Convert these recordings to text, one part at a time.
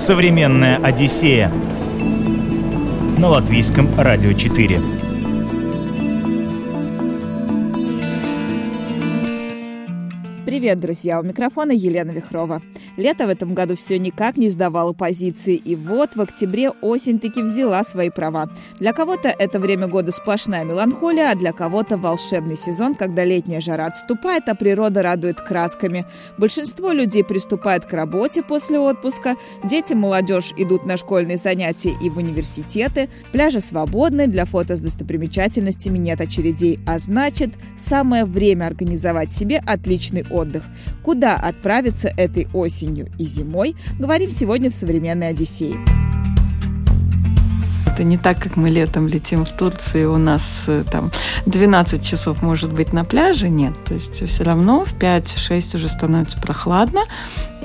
Современная Одиссея на латвийском радио 4. Привет, друзья! У микрофона Елена Вихрова. Лето в этом году все никак не сдавало позиции, и вот в октябре осень таки взяла свои права. Для кого-то это время года сплошная меланхолия, а для кого-то волшебный сезон, когда летняя жара отступает, а природа радует красками. Большинство людей приступает к работе после отпуска, дети, молодежь идут на школьные занятия и в университеты, пляжи свободны, для фото с достопримечательностями нет очередей, а значит, самое время организовать себе отличный отдых. Куда отправиться этой осенью и зимой, говорим сегодня в «Современной Одиссее». Это не так, как мы летом летим в Турцию, у нас э, там 12 часов может быть на пляже, нет. То есть все равно в 5-6 уже становится прохладно,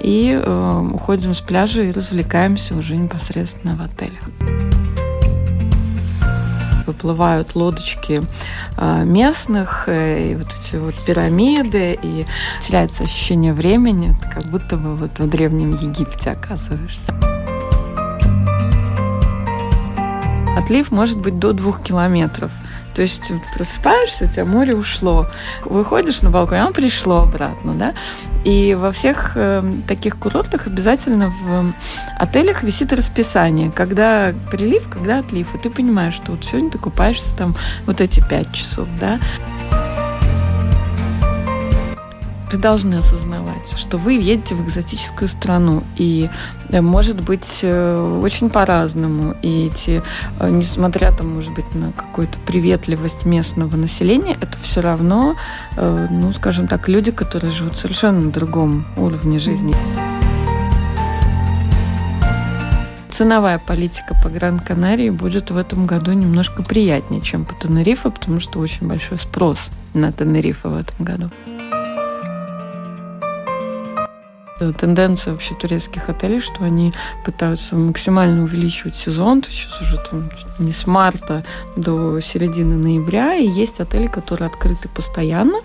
и э, уходим с пляжа и развлекаемся уже непосредственно в отелях выплывают лодочки а, местных, э, и вот эти вот пирамиды, и теряется ощущение времени, как будто бы вот в Древнем Египте оказываешься. Отлив может быть до двух километров – то есть просыпаешься, у тебя море ушло. Выходишь на балкон, оно пришло обратно, да. И во всех э, таких курортах обязательно в отелях висит расписание, когда прилив, когда отлив. И ты понимаешь, что вот сегодня ты купаешься там вот эти пять часов, да. Вы должны осознавать, что вы едете в экзотическую страну, и э, может быть э, очень по-разному. И эти, э, несмотря там, может быть, на какую-то приветливость местного населения, это все равно, ну, скажем так, люди, которые живут совершенно на другом уровне жизни. ценовая политика по Гран-Канарии будет в этом году немножко приятнее, чем по Тенерифе, потому что очень большой спрос на Тенерифе в этом году. Тенденция вообще турецких отелей, что они пытаются максимально увеличивать сезон, то сейчас уже там не с марта до середины ноября, и есть отели, которые открыты постоянно.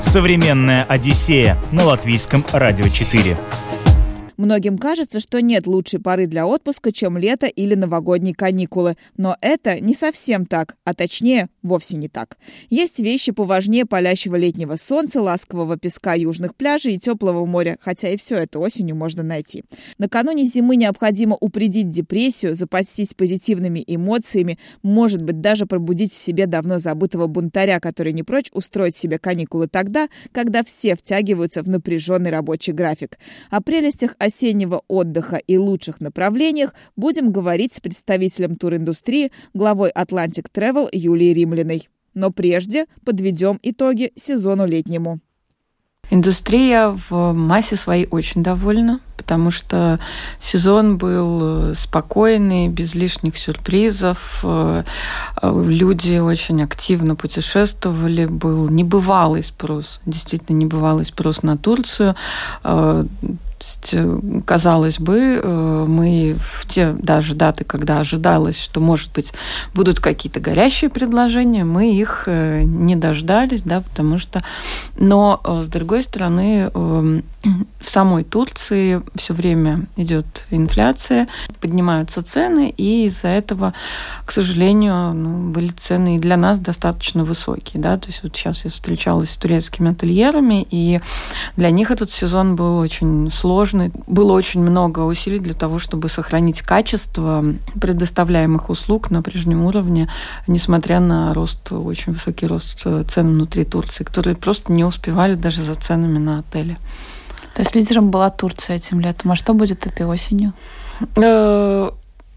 Современная Одиссея на латвийском радио 4. Многим кажется, что нет лучшей поры для отпуска, чем лето или новогодние каникулы. Но это не совсем так, а точнее, вовсе не так. Есть вещи поважнее палящего летнего солнца, ласкового песка южных пляжей и теплого моря, хотя и все это осенью можно найти. Накануне зимы необходимо упредить депрессию, запастись позитивными эмоциями, может быть, даже пробудить в себе давно забытого бунтаря, который не прочь устроить себе каникулы тогда, когда все втягиваются в напряженный рабочий график. О прелестях осеннего отдыха и лучших направлениях будем говорить с представителем туриндустрии, главой Atlantic Travel Юлией Римлиной. Но прежде подведем итоги сезону летнему. Индустрия в массе своей очень довольна, потому что сезон был э, спокойный, без лишних сюрпризов. Э, э, люди очень активно путешествовали, был небывалый спрос, действительно небывалый спрос на Турцию. Казалось бы, мы в те даже даты, когда ожидалось, что, может быть, будут какие-то горящие предложения, мы их не дождались, да, потому что... Но, с другой стороны, в самой Турции все время идет инфляция, поднимаются цены, и из-за этого, к сожалению, ну, были цены и для нас достаточно высокие. Да? То есть вот сейчас я встречалась с турецкими ательерами, и для них этот сезон был очень сложный. Было очень много усилий для того, чтобы сохранить качество предоставляемых услуг на прежнем уровне, несмотря на рост, очень высокий рост цен внутри Турции, которые просто не успевали даже за ценами на отели. То есть лидером была Турция этим летом. А что будет этой осенью? Э,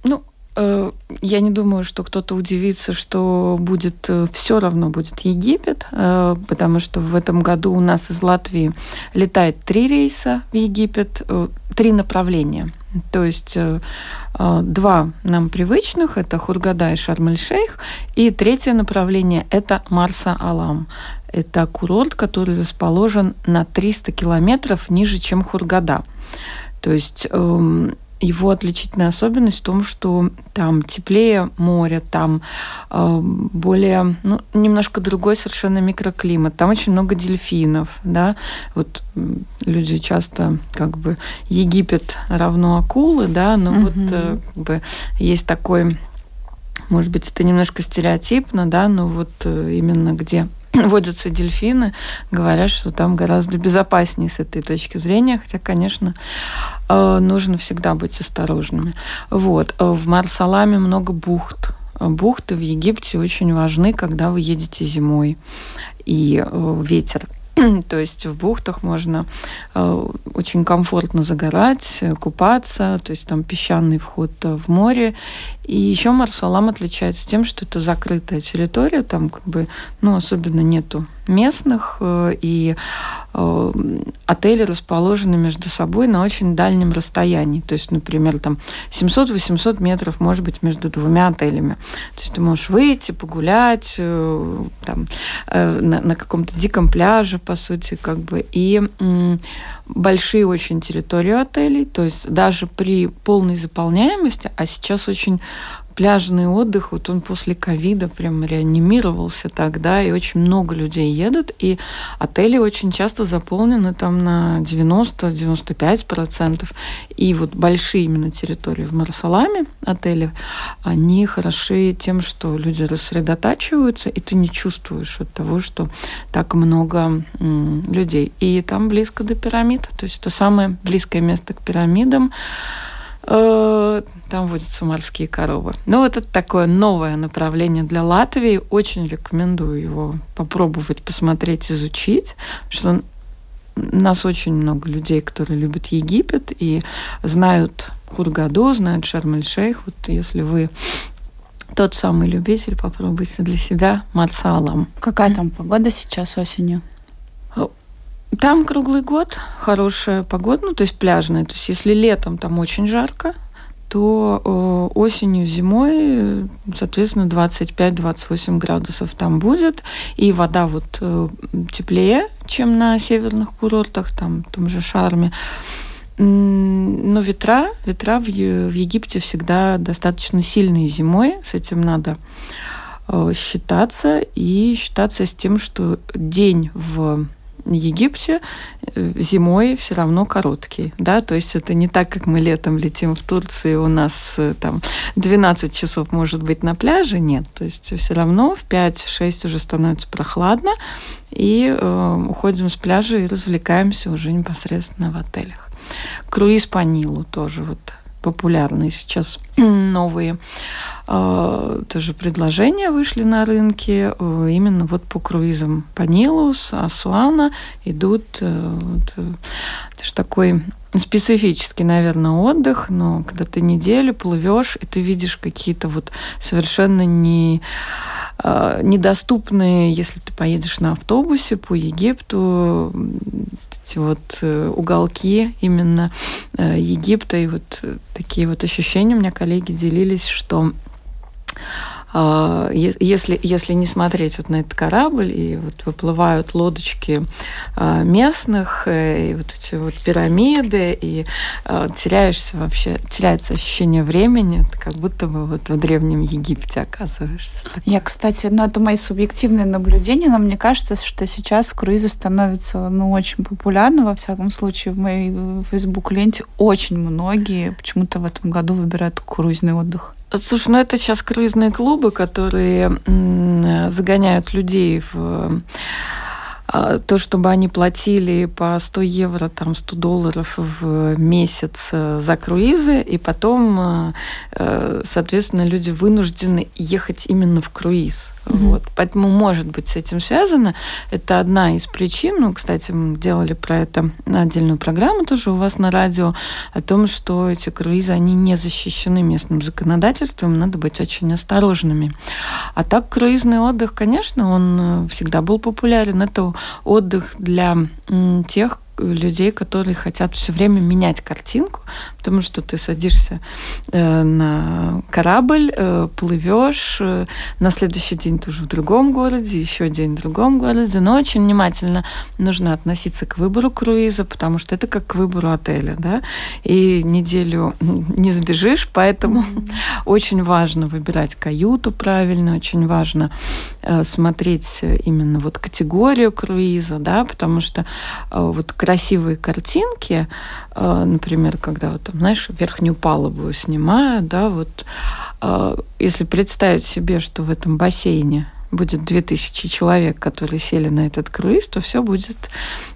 ну, э, я не думаю, что кто-то удивится, что будет э, все равно будет Египет, потому что в этом году у нас из Латвии летает три рейса в Египет, три направления. То есть два нам привычных, это Хургада и Шарм-эль-Шейх, и третье направление – это Марса-Алам. Это курорт, который расположен на 300 километров ниже, чем Хургада. То есть эм, его отличительная особенность в том, что там теплее море, там э, более, ну, немножко другой совершенно микроклимат, там очень много дельфинов, да, вот люди часто как бы Египет равно акулы, да, но угу. вот э, как бы есть такой может быть, это немножко стереотипно, да, но вот э, именно где водятся дельфины, говорят, что там гораздо безопаснее с этой точки зрения, хотя, конечно, э, нужно всегда быть осторожными. Вот. Э, в Марсаламе много бухт. Бухты в Египте очень важны, когда вы едете зимой. И ветер То есть в бухтах можно э, очень комфортно загорать, купаться, то есть там песчаный вход в море. И еще Марсалам отличается тем, что это закрытая территория, там как бы, ну, особенно нету местных, э, и э, отели расположены между собой на очень дальнем расстоянии. То есть, например, там 700-800 метров может быть между двумя отелями. То есть ты можешь выйти, погулять э, там, на, на каком-то диком пляже, по сути, как бы. И большие очень территории отелей, то есть даже при полной заполняемости, а сейчас очень пляжный отдых, вот он после ковида прям реанимировался тогда, и очень много людей едут, и отели очень часто заполнены там на 90-95%. И вот большие именно территории в Марсаламе отели, они хороши тем, что люди рассредотачиваются, и ты не чувствуешь вот того, что так много людей. И там близко до пирамид, то есть это самое близкое место к пирамидам. Э, там водятся морские коровы. Ну, вот это такое новое направление для Латвии. Очень рекомендую его попробовать, посмотреть, изучить, что нас очень много людей, которые любят Египет и знают Хургаду, знают Шарм-эль-Шейх. Вот если вы тот самый любитель, попробуйте для себя Марсалам. Какая там погода сейчас осенью? Там круглый год хорошая погода, ну, то есть пляжная. То есть если летом там очень жарко, то э, осенью, зимой, соответственно, 25-28 градусов там будет. И вода вот э, теплее, чем на северных курортах, там, в том же Шарме. Но ветра, ветра в, в Египте всегда достаточно сильные зимой. С этим надо э, считаться. И считаться с тем, что день в Египте э, зимой все равно короткий, да, то есть это не так, как мы летом летим в Турции, у нас э, там 12 часов может быть на пляже, нет, то есть все равно в 5-6 уже становится прохладно, и э, уходим с пляжа и развлекаемся уже непосредственно в отелях. Круиз по Нилу тоже вот популярные сейчас новые э, тоже предложения вышли на рынке э, именно вот по круизам. По Нилу с Асуана идут э, вот, такой специфический, наверное, отдых, но когда ты неделю плывешь, и ты видишь какие-то вот совершенно не недоступные, если ты поедешь на автобусе по Египту, эти вот э, уголки именно э, Египта и вот э, такие вот ощущения у меня коллеги делились, что если, если не смотреть вот на этот корабль, и вот выплывают лодочки а, местных, и вот эти вот пирамиды, и а, теряешься вообще, теряется ощущение времени, как будто бы вот в Древнем Египте оказываешься. Я, кстати, ну это мои субъективные наблюдения, но мне кажется, что сейчас круизы становятся ну, очень популярны, во всяком случае, в моей Facebook-ленте очень многие почему-то в этом году выбирают круизный отдых. Слушай, ну это сейчас круизные клубы, которые загоняют людей в то, чтобы они платили по 100 евро, там 100 долларов в месяц э, за круизы, и потом, э, э, соответственно, люди вынуждены ехать именно в круиз. Mm-hmm. Вот. Поэтому, может быть, с этим связано. Это одна из причин. Ну, кстати, мы делали про это отдельную программу тоже у вас на радио, о том, что эти круизы, они не защищены местным законодательством, надо быть очень осторожными. А так, круизный отдых, конечно, он всегда был популярен. Это отдых для тех, людей, которые хотят все время менять картинку, потому что ты садишься э, на корабль, э, плывешь, э, на следующий день ты уже в другом городе, еще день в другом городе, но очень внимательно нужно относиться к выбору круиза, потому что это как к выбору отеля, да, и неделю не сбежишь, поэтому очень важно выбирать каюту правильно, очень важно смотреть именно вот категорию круиза, да, потому что вот красивые картинки, э, например, когда вот там, знаешь, верхнюю палубу снимают, да, вот э, если представить себе, что в этом бассейне будет 2000 человек, которые сели на этот круиз, то все будет,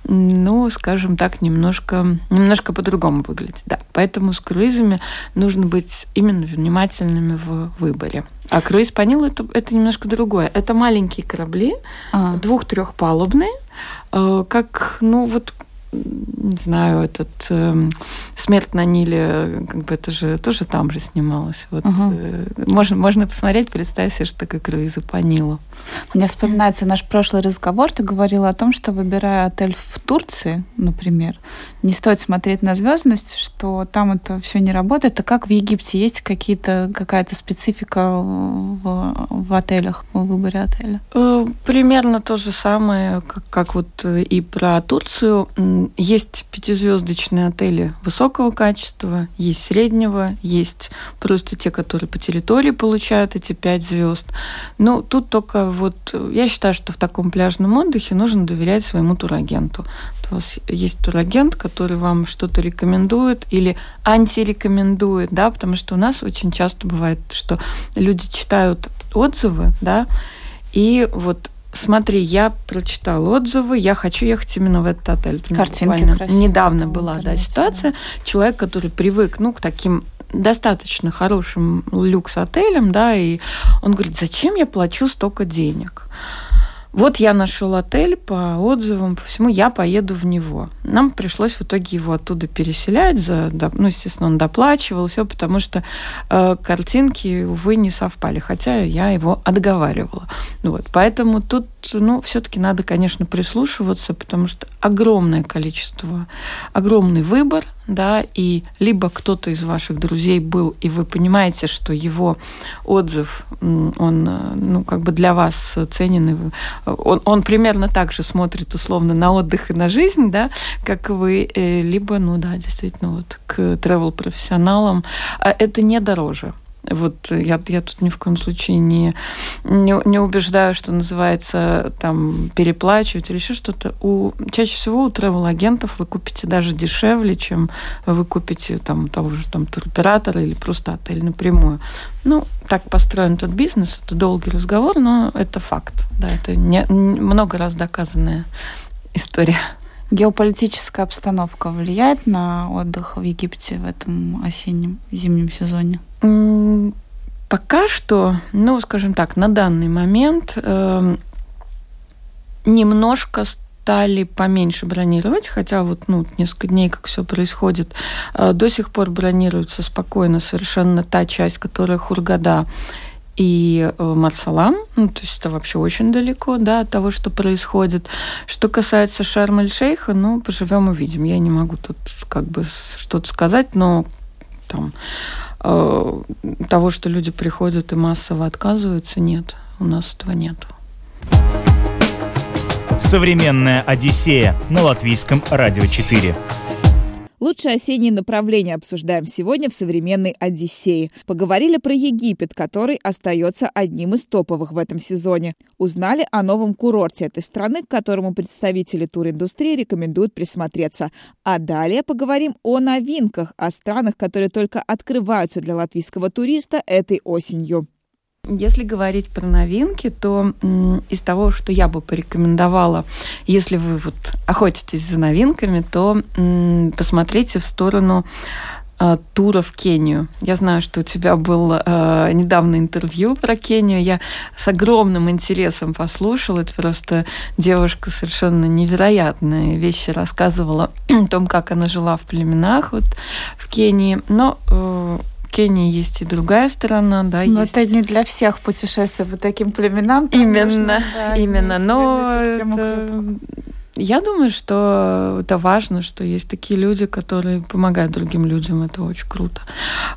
ну, скажем так, немножко, немножко по-другому выглядеть. Да. Поэтому с круизами нужно быть именно внимательными в выборе. А круиз по Нилу это, это немножко другое. Это маленькие корабли, а. двух-трехпалубные, э, как, ну, вот не знаю, этот э, «Смерть на Ниле», как бы это же тоже там же снималось. Вот, угу. э, можно, можно посмотреть, представь себе, что такое круизы по Нилу. Мне вспоминается наш прошлый разговор. Ты говорила о том, что выбирая отель в Турции, например, не стоит смотреть на звездность, что там это все не работает. А как в Египте есть какие-то какая-то специфика в, в отелях, в выборе отеля? Э, примерно то же самое, как, как вот и про Турцию. Есть пятизвездочные отели высокого качества, есть среднего, есть просто те, которые по территории получают эти пять звезд. Но тут только вот я считаю, что в таком пляжном отдыхе нужно доверять своему турагенту. У вас есть турагент, который вам что-то рекомендует или антирекомендует, да, потому что у нас очень часто бывает, что люди читают отзывы, да, и вот смотри, я прочитала отзывы, я хочу ехать именно в этот отель. Картинки красивые. Недавно была да, ситуация. Человек, который привык ну, к таким достаточно хорошим люкс-отелям, да, и он говорит, зачем я плачу столько денег? Вот я нашел отель по отзывам, по всему, я поеду в него. Нам пришлось в итоге его оттуда переселять, за, ну, естественно, он доплачивал, все, потому что э, картинки, увы, не совпали, хотя я его отговаривала. Вот, поэтому тут, ну, все-таки надо, конечно, прислушиваться, потому что огромное количество, огромный выбор, да, и либо кто-то из ваших друзей был, и вы понимаете, что его отзыв, он, ну, как бы для вас ценен, он, он примерно так же смотрит, условно, на отдых и на жизнь, да, как вы, э, либо, ну, да, действительно, вот к travel-профессионалам, а это не дороже. Вот я, я тут ни в коем случае не, не, не убеждаю, что называется там переплачивать или еще что-то. У, чаще всего у travel-агентов вы купите даже дешевле, чем вы купите там того же там туроператора или просто отель напрямую. Ну, так построен этот бизнес, это долгий разговор, но это факт. Да, это не, много раз доказанная история. Геополитическая обстановка влияет на отдых в Египте в этом осеннем зимнем сезоне? Пока что, ну, скажем так, на данный момент э, немножко стали поменьше бронировать, хотя вот ну, несколько дней, как все происходит, э, до сих пор бронируется спокойно совершенно та часть, которая Хургада и э, Марсалам, ну, то есть это вообще очень далеко, да, от того, что происходит. Что касается Шарм-эль-Шейха, ну, поживем увидим. Я не могу тут как бы что-то сказать, но там э, того, что люди приходят и массово отказываются, нет, у нас этого нет. Современная Одиссея на латвийском радио 4. Лучшие осенние направления обсуждаем сегодня в современной Одиссее. Поговорили про Египет, который остается одним из топовых в этом сезоне. Узнали о новом курорте этой страны, к которому представители туриндустрии рекомендуют присмотреться. А далее поговорим о новинках, о странах, которые только открываются для латвийского туриста этой осенью. Если говорить про новинки, то из того, что я бы порекомендовала, если вы вот охотитесь за новинками, то посмотрите в сторону э, тура в Кению. Я знаю, что у тебя был э, недавно интервью про Кению. Я с огромным интересом послушала. Это просто девушка совершенно невероятные вещи рассказывала о том, как она жила в племенах вот в Кении. Но э, Кении есть и другая сторона, да. Но есть... это не для всех путешествия по таким племенам. Именно, да, именно. Но это... я думаю, что это важно, что есть такие люди, которые помогают другим людям. Это очень круто.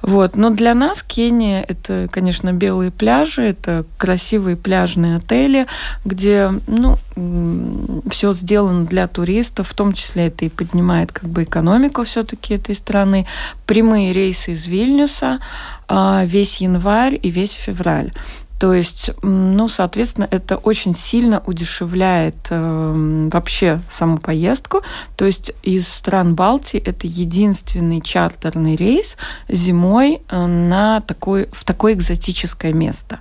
Вот. Но для нас Кения – это, конечно, белые пляжи, это красивые пляжные отели, где ну, все сделано для туристов, в том числе это и поднимает как бы экономику все-таки этой страны. Прямые рейсы из Вильнюса а, весь январь и весь февраль. То есть, ну, соответственно, это очень сильно удешевляет э, вообще саму поездку. То есть из стран Балтии это единственный чартерный рейс зимой э, на такой, в такое экзотическое место.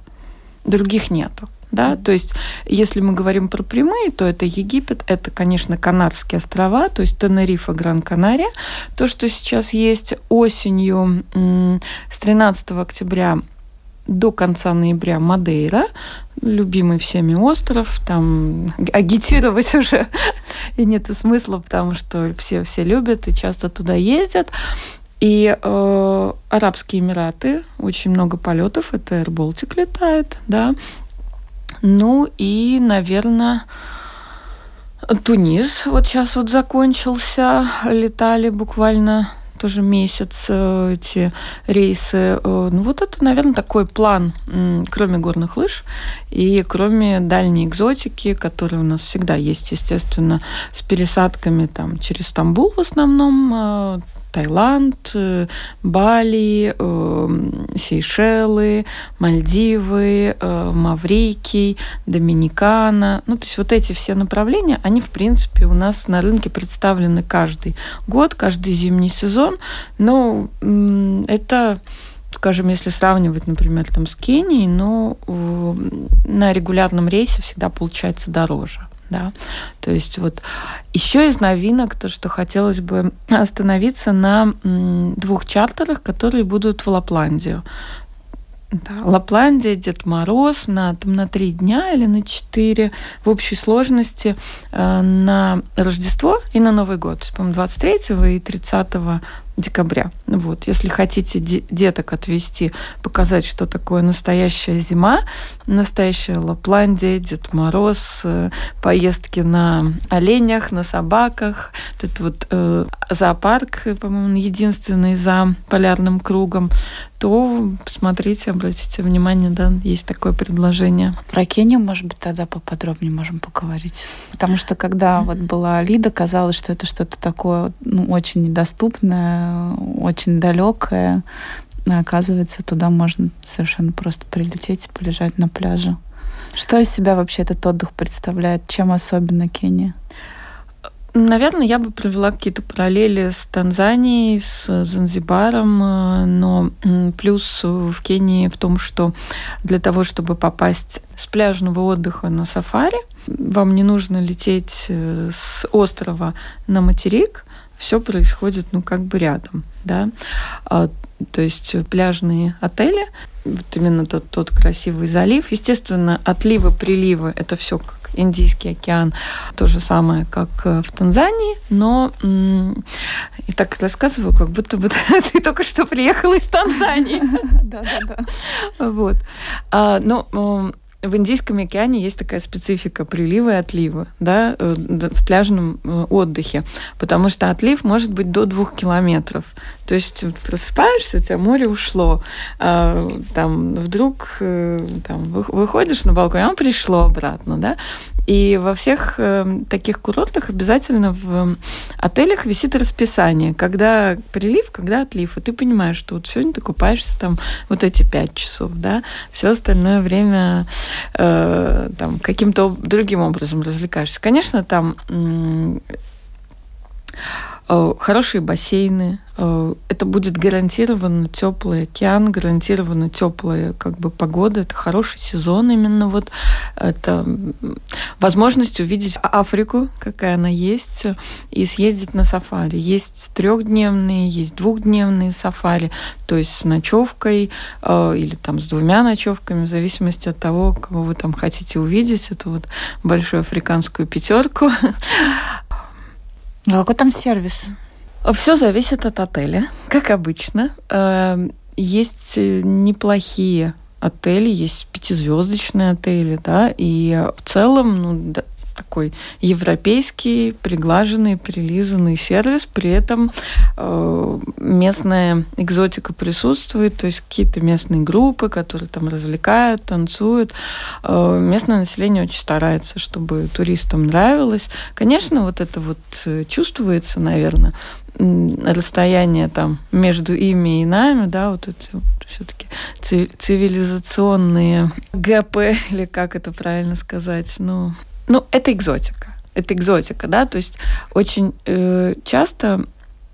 Других нету. Да? То есть, если мы говорим про прямые, то это Египет, это, конечно, Канарские острова, то есть Тенерифа, Гран-Канария. То, что сейчас есть осенью с 13 октября до конца ноября Мадейра, любимый всеми остров, там агитировать уже и нет смысла, потому что все все любят и часто туда ездят. И э, Арабские Эмираты, очень много полетов, это Air Baltic летает, да. Ну и, наверное, Тунис вот сейчас вот закончился, летали буквально тоже месяц э, эти рейсы. Э, ну, вот это, наверное, такой план, кроме горных лыж и кроме дальней экзотики, которая у нас всегда есть, естественно, с пересадками там через Стамбул в основном, э, Таиланд, э, Бали, э, Сейшелы, Мальдивы, э, Маврикий, Доминикана. Ну, то есть вот эти все направления, они, в принципе, у нас на рынке представлены каждый год, каждый зимний сезон. Но это скажем, если сравнивать, например, там с Кенией, но на регулярном рейсе всегда получается дороже да. То есть вот еще из новинок то, что хотелось бы остановиться на двух чартерах, которые будут в Лапландию. Да, Лапландия, Дед Мороз на, там, на три дня или на четыре в общей сложности э, на Рождество и на Новый год. По-моему, 23 и 30 декабря. Вот, если хотите деток отвести, показать, что такое настоящая зима, настоящая Лапландия, Дед Мороз, э, поездки на оленях, на собаках. Тут вот э, зоопарк, по-моему, единственный за полярным кругом то посмотрите, обратите внимание, да, есть такое предложение. Про Кению, может быть, тогда поподробнее можем поговорить. Потому что когда mm-hmm. вот была Лида, казалось, что это что-то такое ну, очень недоступное, очень далекое. А оказывается, туда можно совершенно просто прилететь полежать на пляже. Что из себя вообще этот отдых представляет? Чем особенно Кения? Наверное, я бы провела какие-то параллели с Танзанией, с Занзибаром, э, но плюс в Кении в том, что для того, чтобы попасть с пляжного отдыха на сафари, вам не нужно лететь э, с острова на материк, все происходит, ну, как бы рядом, да. А, то есть пляжные отели, вот именно тот, тот красивый залив. Естественно, отливы, приливы – это все как Индийский океан, то же самое, как э, в Танзании, но и так рассказываю, как будто бы ты только что приехала из Танзании. Да, да, да. Вот. А, но в Индийском океане есть такая специфика прилива и отлива да, э, в пляжном э, отдыхе, потому что отлив может быть до двух километров. То есть просыпаешься, у тебя море ушло, а, там вдруг э, там, выходишь на балкон, а оно пришло обратно, да, и во всех э, таких курортах обязательно в отелях висит расписание, когда прилив, когда отлив. И ты понимаешь, что вот сегодня ты купаешься там вот эти пять часов, да, все остальное время э, там каким-то другим образом развлекаешься. Конечно, там Э, хорошие бассейны, э, это будет гарантированно теплый океан, гарантированно теплая как бы погода, это хороший сезон именно вот, это возможность увидеть Африку, какая она есть, и съездить на сафари. Есть трехдневные, есть двухдневные сафари, то есть с ночевкой э, или там с двумя ночевками, в зависимости от того, кого вы там хотите увидеть, эту вот большую африканскую пятерку. А какой там сервис? Все зависит от отеля, как обычно. Эм, есть э, неплохие отели, есть пятизвездочные отели, да, и в целом, ну, такой европейский, приглаженный, прилизанный сервис. При этом э, местная экзотика присутствует, то есть какие-то местные группы, которые там развлекают, танцуют. Э, местное население очень старается, чтобы туристам нравилось. Конечно, вот это вот э, чувствуется, наверное, расстояние там между ими и нами, да, вот эти вот все-таки цивилизационные ГП, или как это правильно сказать, ну, ну это экзотика, это экзотика, да, то есть очень э, часто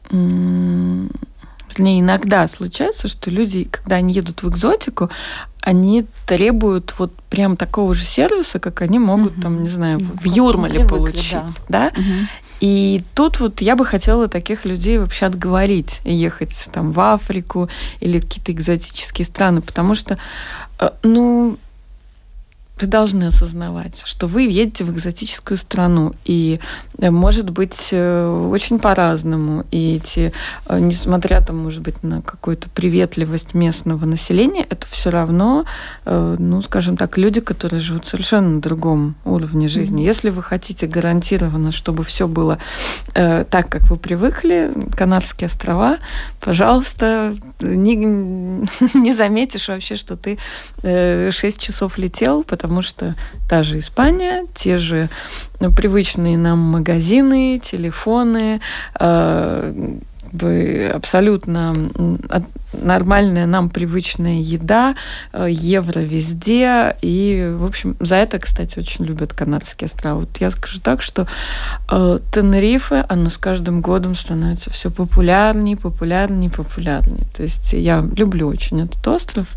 э, Вернее, иногда случается, что люди, когда они едут в экзотику, они требуют вот прям такого же сервиса, как они могут, угу. там, не знаю, ну, в Юрмале получить. Да? Да? Угу. И тут вот я бы хотела таких людей вообще отговорить ехать там в Африку или какие-то экзотические страны, потому что, э, ну, вы должны осознавать, что вы едете в экзотическую страну, и э, может быть э, очень по-разному. И эти, э, несмотря там, может быть, на какую-то приветливость местного населения, это все равно, ну, скажем так, люди, которые живут совершенно на другом уровне жизни. Mm-hmm. Если вы хотите гарантированно, чтобы все было так, как вы привыкли, Канарские острова, пожалуйста, не, не заметишь вообще, что ты 6 часов летел, потому потому что та же Испания, те же ну, привычные нам магазины, телефоны, э, абсолютно нормальная нам привычная еда, э, евро везде. И, в общем, за это, кстати, очень любят Канарские острова. Вот я скажу так, что э, Тенерифе, оно с каждым годом становится все популярнее, популярнее, популярнее. То есть я люблю очень этот остров.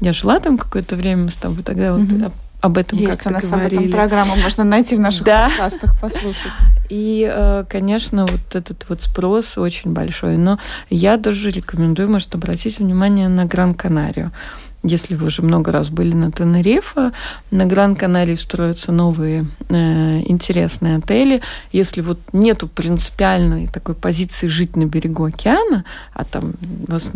Я жила там какое-то время, мы с тобой тогда mm-hmm. вот об этом Есть у нас говорили. об этом программа, можно найти в наших да. подкастах, послушать. И, э, конечно, вот этот вот спрос очень большой. Но я тоже рекомендую, может, обратить внимание на Гран-Канарию. Если вы уже много раз были на Тенерифе, на Гран-Канарии строятся новые э, интересные отели. Если вот нету принципиальной такой позиции жить на берегу океана, а там вас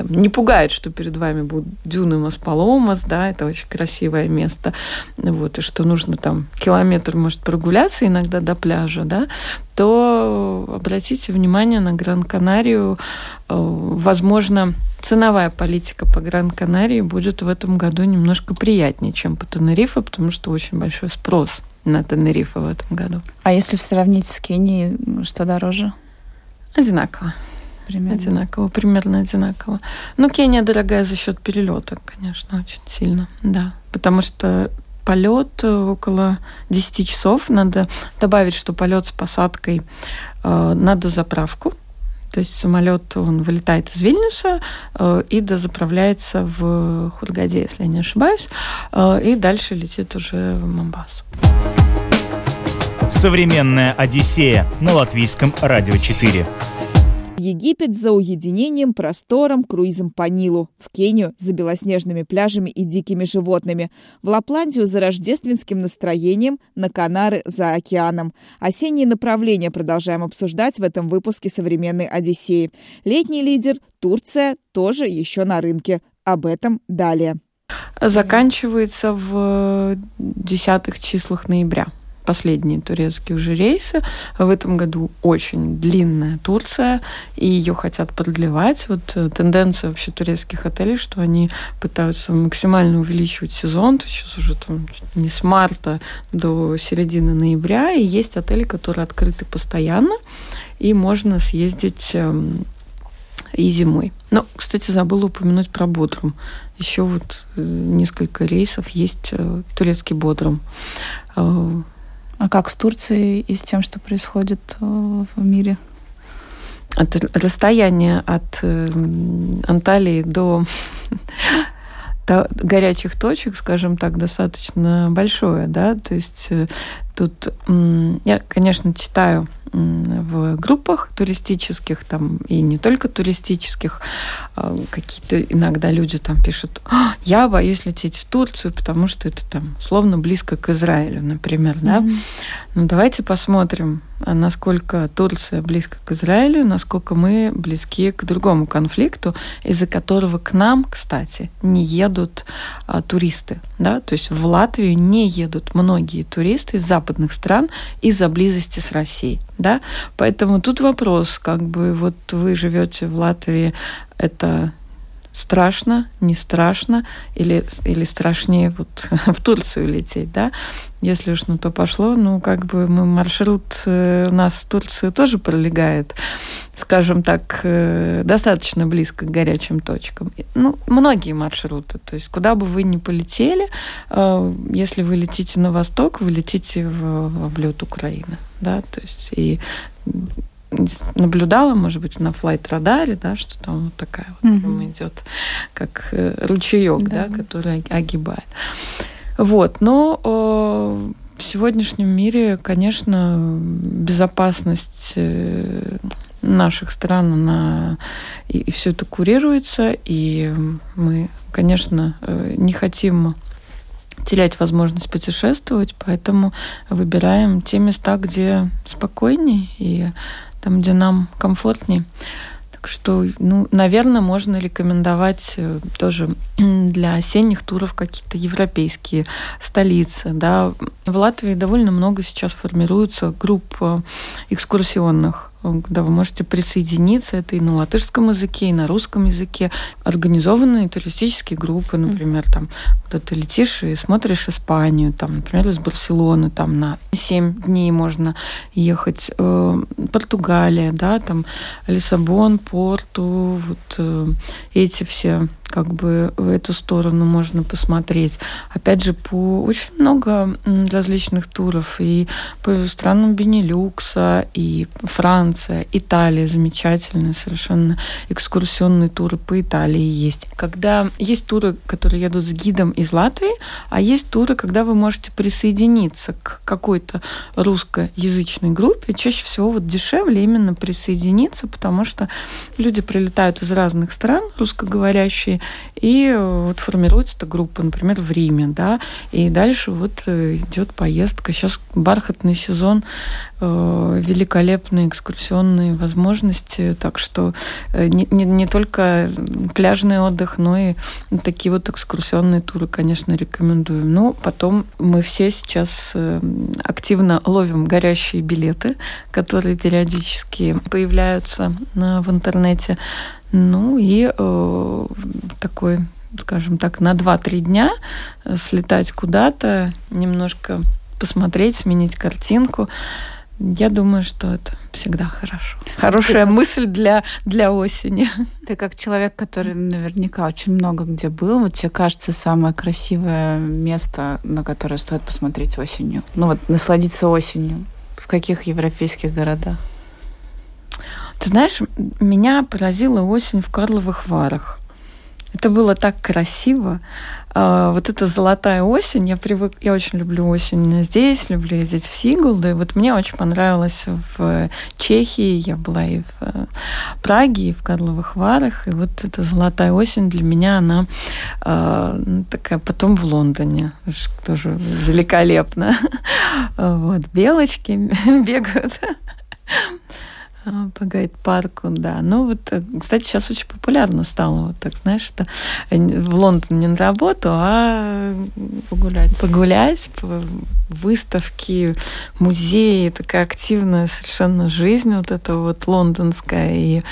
там, не пугает, что перед вами будут дюны Маспаломас, да, это очень красивое место, вот, и что нужно там километр, может, прогуляться иногда до пляжа, да, то обратите внимание на Гран-Канарию. Э, возможно, ценовая политика по Гран-Канарии будет в этом году немножко приятнее, чем по Тенерифе, потому что очень большой спрос на Тенерифе в этом году. А если сравнить с Кенией, что дороже? Одинаково примерно. Одинаково, примерно одинаково. Ну, Кения дорогая за счет перелета, конечно, очень сильно, да. Потому что полет около 10 часов. Надо добавить, что полет с посадкой э, надо заправку. То есть самолет, он вылетает из Вильнюса э, и дозаправляется в Хургаде, если я не ошибаюсь, э, и дальше летит уже в Мамбасу. Современная Одиссея на латвийском радио 4. Египет за уединением, простором, круизом по Нилу. В Кению за белоснежными пляжами и дикими животными. В Лапландию за рождественским настроением, на Канары за океаном. Осенние направления продолжаем обсуждать в этом выпуске «Современной Одиссеи». Летний лидер – Турция, тоже еще на рынке. Об этом далее. Заканчивается в десятых числах ноября последние турецкие уже рейсы. В этом году очень длинная Турция, и ее хотят продлевать. Вот э, тенденция вообще турецких отелей, что они пытаются максимально увеличивать сезон. То сейчас уже там не с марта до середины ноября, и есть отели, которые открыты постоянно, и можно съездить эм, и зимой. Но, кстати, забыла упомянуть про Бодрум. Еще вот э, несколько рейсов есть э, турецкий Бодрум. А как с Турцией и с тем, что происходит э, в мире? От расстояния от э, Анталии до горячих точек, скажем так, достаточно большое, да, то есть э, тут я, конечно, читаю в группах туристических, там и не только туристических, а, какие-то иногда люди там пишут, «А, я боюсь лететь в Турцию, потому что это там словно близко к Израилю, например, да. Mm-hmm. Ну давайте посмотрим, а насколько Турция близко к Израилю, насколько мы близки к другому конфликту, из-за которого к нам, кстати, не едут а, туристы. Да? То есть в Латвию не едут многие туристы из западных стран из-за близости с Россией. Да? Поэтому тут вопрос, как бы вот вы живете в Латвии, это страшно, не страшно, или, или страшнее вот в Турцию лететь, да? Если уж на то пошло, ну, как бы мы маршрут э, у нас в Турции тоже пролегает, скажем так, э, достаточно близко к горячим точкам. Ну, многие маршруты. То есть, куда бы вы ни полетели, э, если вы летите на восток, вы летите в, в облет Украины. Да? То есть, и наблюдала, может быть, на флайт-радаре, да, что там вот такая вот угу. идет, как э, ручеек, да. да, который огибает. Вот, но э, в сегодняшнем мире, конечно, безопасность э, наших стран, она и, и все это курируется, и мы, конечно, не хотим терять возможность путешествовать, поэтому выбираем те места, где спокойнее и там, где нам комфортнее. Так что, ну, наверное, можно рекомендовать э, тоже для осенних туров какие-то европейские столицы. Да. В Латвии довольно много сейчас формируется групп э, экскурсионных когда вы можете присоединиться. Это и на латышском языке, и на русском языке. Организованные туристические группы, например, там, когда ты летишь и смотришь Испанию, там, например, из Барселоны, там на 7 дней можно ехать. Э, Португалия, да, там Лиссабон, Порту, вот э, эти все как бы в эту сторону можно посмотреть. Опять же, по очень много различных туров и по странам Бенилюкса, и Франция, Италия замечательные совершенно экскурсионные туры по Италии есть. Когда есть туры, которые едут с гидом из Латвии, а есть туры, когда вы можете присоединиться к какой-то русскоязычной группе, чаще всего вот дешевле именно присоединиться, потому что люди прилетают из разных стран, русскоговорящие, и вот формируется эта группа, например, в Риме, да, и дальше вот э, идет поездка. Сейчас бархатный сезон, э, великолепные экскурсионные возможности, так что э, не, не, не только пляжный отдых, но и такие вот экскурсионные туры, конечно, рекомендуем. Ну, потом мы все сейчас активно ловим горящие билеты, которые периодически появляются в интернете. Ну и э, такой, скажем так, на 2-3 дня слетать куда-то, немножко посмотреть, сменить картинку. Я думаю, что это всегда хорошо. Хорошая ты мысль для, для осени. Ты как человек, который наверняка очень много где был, вот тебе кажется самое красивое место, на которое стоит посмотреть осенью? Ну вот насладиться осенью. В каких европейских городах? Ты знаешь, меня поразила осень в Карловых Варах. Это было так красиво. А, вот эта золотая осень, я привык, я очень люблю осень здесь, люблю ездить в Сигулды. Вот мне очень понравилось в Чехии, я была и в э, Праге, и в Карловых Варах, и вот эта золотая осень для меня, она э, такая, потом в Лондоне, тоже великолепно. Вот, белочки бегают по гайд-парку, да. Ну вот, э, кстати, сейчас очень популярно стало, вот так, знаешь, что в Лондон не на работу, а погулять. Погулять, по выставки, музеи, такая активная совершенно жизнь вот эта вот лондонская. И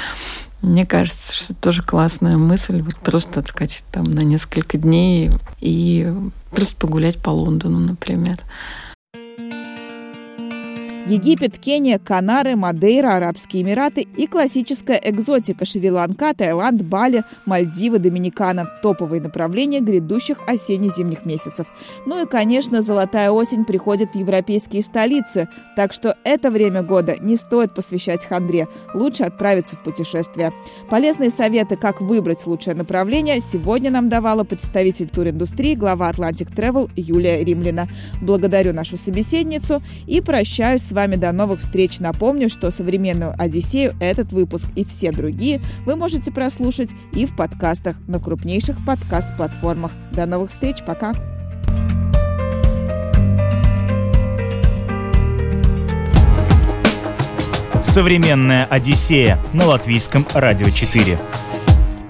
мне кажется, что это тоже классная мысль, вот просто отскочить там на несколько дней и просто погулять по Лондону, например. Египет, Кения, Канары, Мадейра, Арабские Эмираты и классическая экзотика Шри-Ланка, Таиланд, Бали, Мальдивы, Доминикана – топовые направления грядущих осенне-зимних месяцев. Ну и, конечно, золотая осень приходит в европейские столицы, так что это время года не стоит посвящать хандре, лучше отправиться в путешествие. Полезные советы, как выбрать лучшее направление, сегодня нам давала представитель туриндустрии, глава Atlantic Travel Юлия Римлина. Благодарю нашу собеседницу и прощаюсь с вами до новых встреч. Напомню, что «Современную Одиссею» этот выпуск и все другие вы можете прослушать и в подкастах на крупнейших подкаст-платформах. До новых встреч, пока! «Современная Одиссея» на Латвийском радио 4.